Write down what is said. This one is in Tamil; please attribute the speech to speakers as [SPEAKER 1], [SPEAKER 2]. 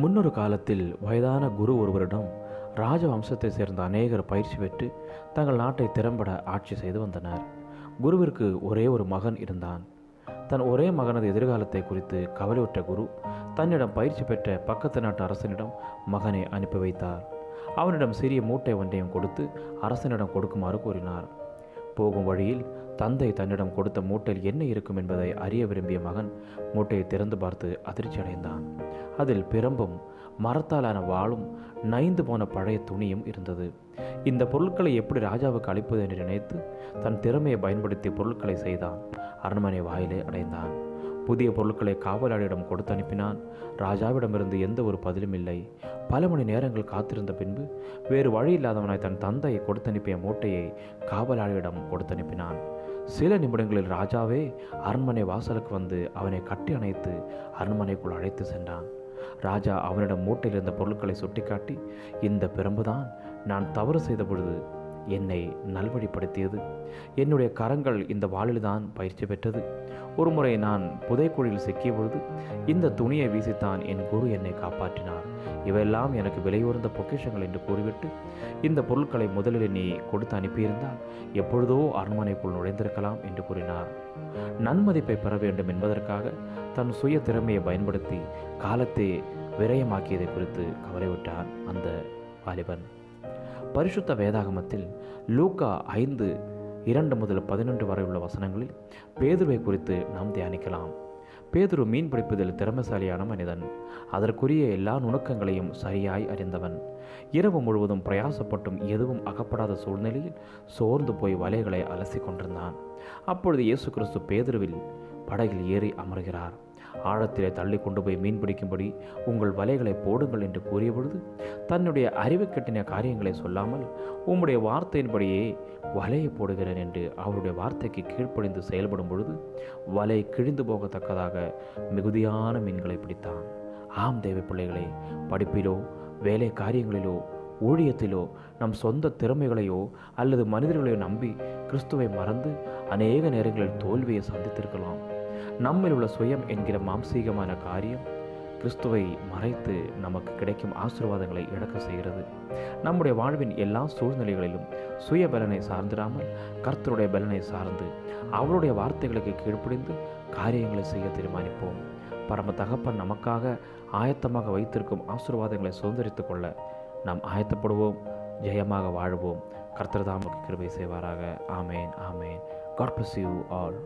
[SPEAKER 1] முன்னொரு காலத்தில் வயதான குரு ஒருவரிடம் ராஜவம்சத்தை சேர்ந்த அநேகர் பயிற்சி பெற்று தங்கள் நாட்டை திறம்பட ஆட்சி செய்து வந்தனர். குருவிற்கு ஒரே ஒரு மகன் இருந்தான். தன் ஒரே மகனது எதிர்காலத்தை குறித்து கவலையுற்ற குரு தன்னிடம் பயிற்சி பெற்ற பக்கத்து நாட்டு அரசனிடம் மகனை அனுப்பி வைத்தார். அவனிடம் சிறிய மூட்டை ஒன்றையும் கொடுத்து அரசனிடம் கொடுக்குமாறு கூறினார். போகும் வழியில் தந்தை தன்னிடம் கொடுத்த மூட்டையில் என்ன இருக்கும் என்பதை அறிய விரும்பிய மகன் மூட்டையை திறந்து பார்த்து அதிர்ச்சி அடைந்தான் அதில் பிரம்பும் மரத்தாலான வாளும் நைந்து போன பழைய துணியும் இருந்தது. இந்த பொருட்களை எப்படி ராஜாவுக்கு அளிப்பது என்று நினைத்து தன் திறமையை பயன்படுத்தி பொருட்களை செய்தான். அரண்மனை வாயிலை அடைந்தான். புதிய பொருட்களை காவலாளியிடம் கொடுத்து அனுப்பினான். ராஜாவிடமிருந்து எந்த ஒரு பதிலும் இல்லை. பல மணி நேரங்கள் காத்திருந்த பின்பு வேறு வழி இல்லாதவனாய் தன் தந்தையை கொடுத்து அனுப்பிய மூட்டையை காவலாளியிடம் கொடுத்து அனுப்பினான். சில நிமிடங்களில் ராஜாவே அரண்மனை வாசலுக்கு வந்து அவனை கட்டி அணைத்து அரண்மனைக்குள் அழைத்து சென்றான். ராஜா அவனிடம் மூட்டையில் இருந்த பொருட்களை சுட்டிக்காட்டி இந்த பிரம்புதான் நான் தவறு செய்த பொழுது என்னை நல்வழிப்படுத்தியது. என்னுடைய கரங்கள் இந்த வாளில்தான் பயிற்சி பெற்றது. ஒருமுறை நான் புதைக்குழியில் சிக்கிய பொழுது இந்த துணியை வீசித்தான் என் குரு என்னை காப்பாற்றினார். இவையெல்லாம் எனக்கு விலையுறந்த பொக்கிஷங்கள் என்று கூறிவிட்டு இந்த பொருட்களை முதலில் நீ கொடுத்து அனுப்பியிருந்தால் எப்பொழுதோ அரண்மனைக்குள் நுழைந்திருக்கலாம் என்று கூறினார். நன்மதிப்பை பெற வேண்டும் என்பதற்காக தன் சுய திறமையை பயன்படுத்தி காலத்தை விரயமாக்கியதை குறித்து கவலைவிட்டான் அந்த வாலிபன். பரிசுத்த வேதாகமத்தில் லூக்கா ஐந்து இரண்டு முதல் பதினொன்று வரை உள்ள வசனங்களில் பேதுருவை குறித்து நாம் தியானிக்கலாம். பேதுரு மீன் பிடிப்பதில் திறமைசாலியான மனிதன். அதற்குரிய எல்லா நுணுக்கங்களையும் சரியாய் அறிந்தவன். இரவு முழுவதும் பிரயாசப்பட்டும் எதுவும் அகப்படாத சூழ்நிலையில் சோர்ந்து போய் வலைகளை அலசி கொண்டிருந்தான். அப்பொழுது இயேசு கிறிஸ்து பேதுருவில் படகில் ஏறி அமர்கிறார். ஆழத்திலே தள்ளி கொண்டு போய் மீன் பிடிக்கும்படி உங்கள் வலைகளை போடுங்கள் என்று கூறிய பொழுது தன்னுடைய அறிவு கட்டின காரியங்களை சொல்லாமல் உம்முடைய வார்த்தையின்படியே வலையை போடுகிறேன் என்று அவருடைய வார்த்தைக்கு கீழ்ப்படிந்து செயல்படும் பொழுது வலை கிழிந்து போகத்தக்கதாக மிகுதியான மீன்களை பிடித்தான். ஆம் தேவ பிள்ளைகளே படிப்பிலோ வேலை காரியங்களிலோ ஊழியத்திலோ நம் சொந்த திறமைகளையோ அல்லது மனிதர்களையோ நம்பி கிறிஸ்துவை மறந்து அநேக நேரங்களில் தோல்வியை சந்தித்திருக்கலாம். நம்மில் உள்ள சுயம் என்கிற மாம்சீகமான காரியம் கிறிஸ்துவை மறைத்து நமக்கு கிடைக்கும் ஆசீர்வாதங்களை இழக்க செய்கிறது. நம்முடைய வாழ்வின் எல்லா சூழ்நிலைகளிலும் சுய பலனை சார்ந்திராமல் கர்த்தருடைய பலனை சார்ந்து அவருடைய வார்த்தைகளுக்கு கீழ்ப்படிந்து காரியங்களை செய்ய தீர்மானிப்போம். பரம தகப்பன் நமக்காக ஆயத்தமாக வைத்திருக்கும் ஆசீர்வாதங்களை சுதந்திரித்து கொள்ள நாம் ஆயத்தப்படுவோம் ஜெயமாக வாழ்வோம். கர்த்தர்தாமுக்கு கிருபை செய்வாராக. ஆமேன் ஆமேன். God bless you all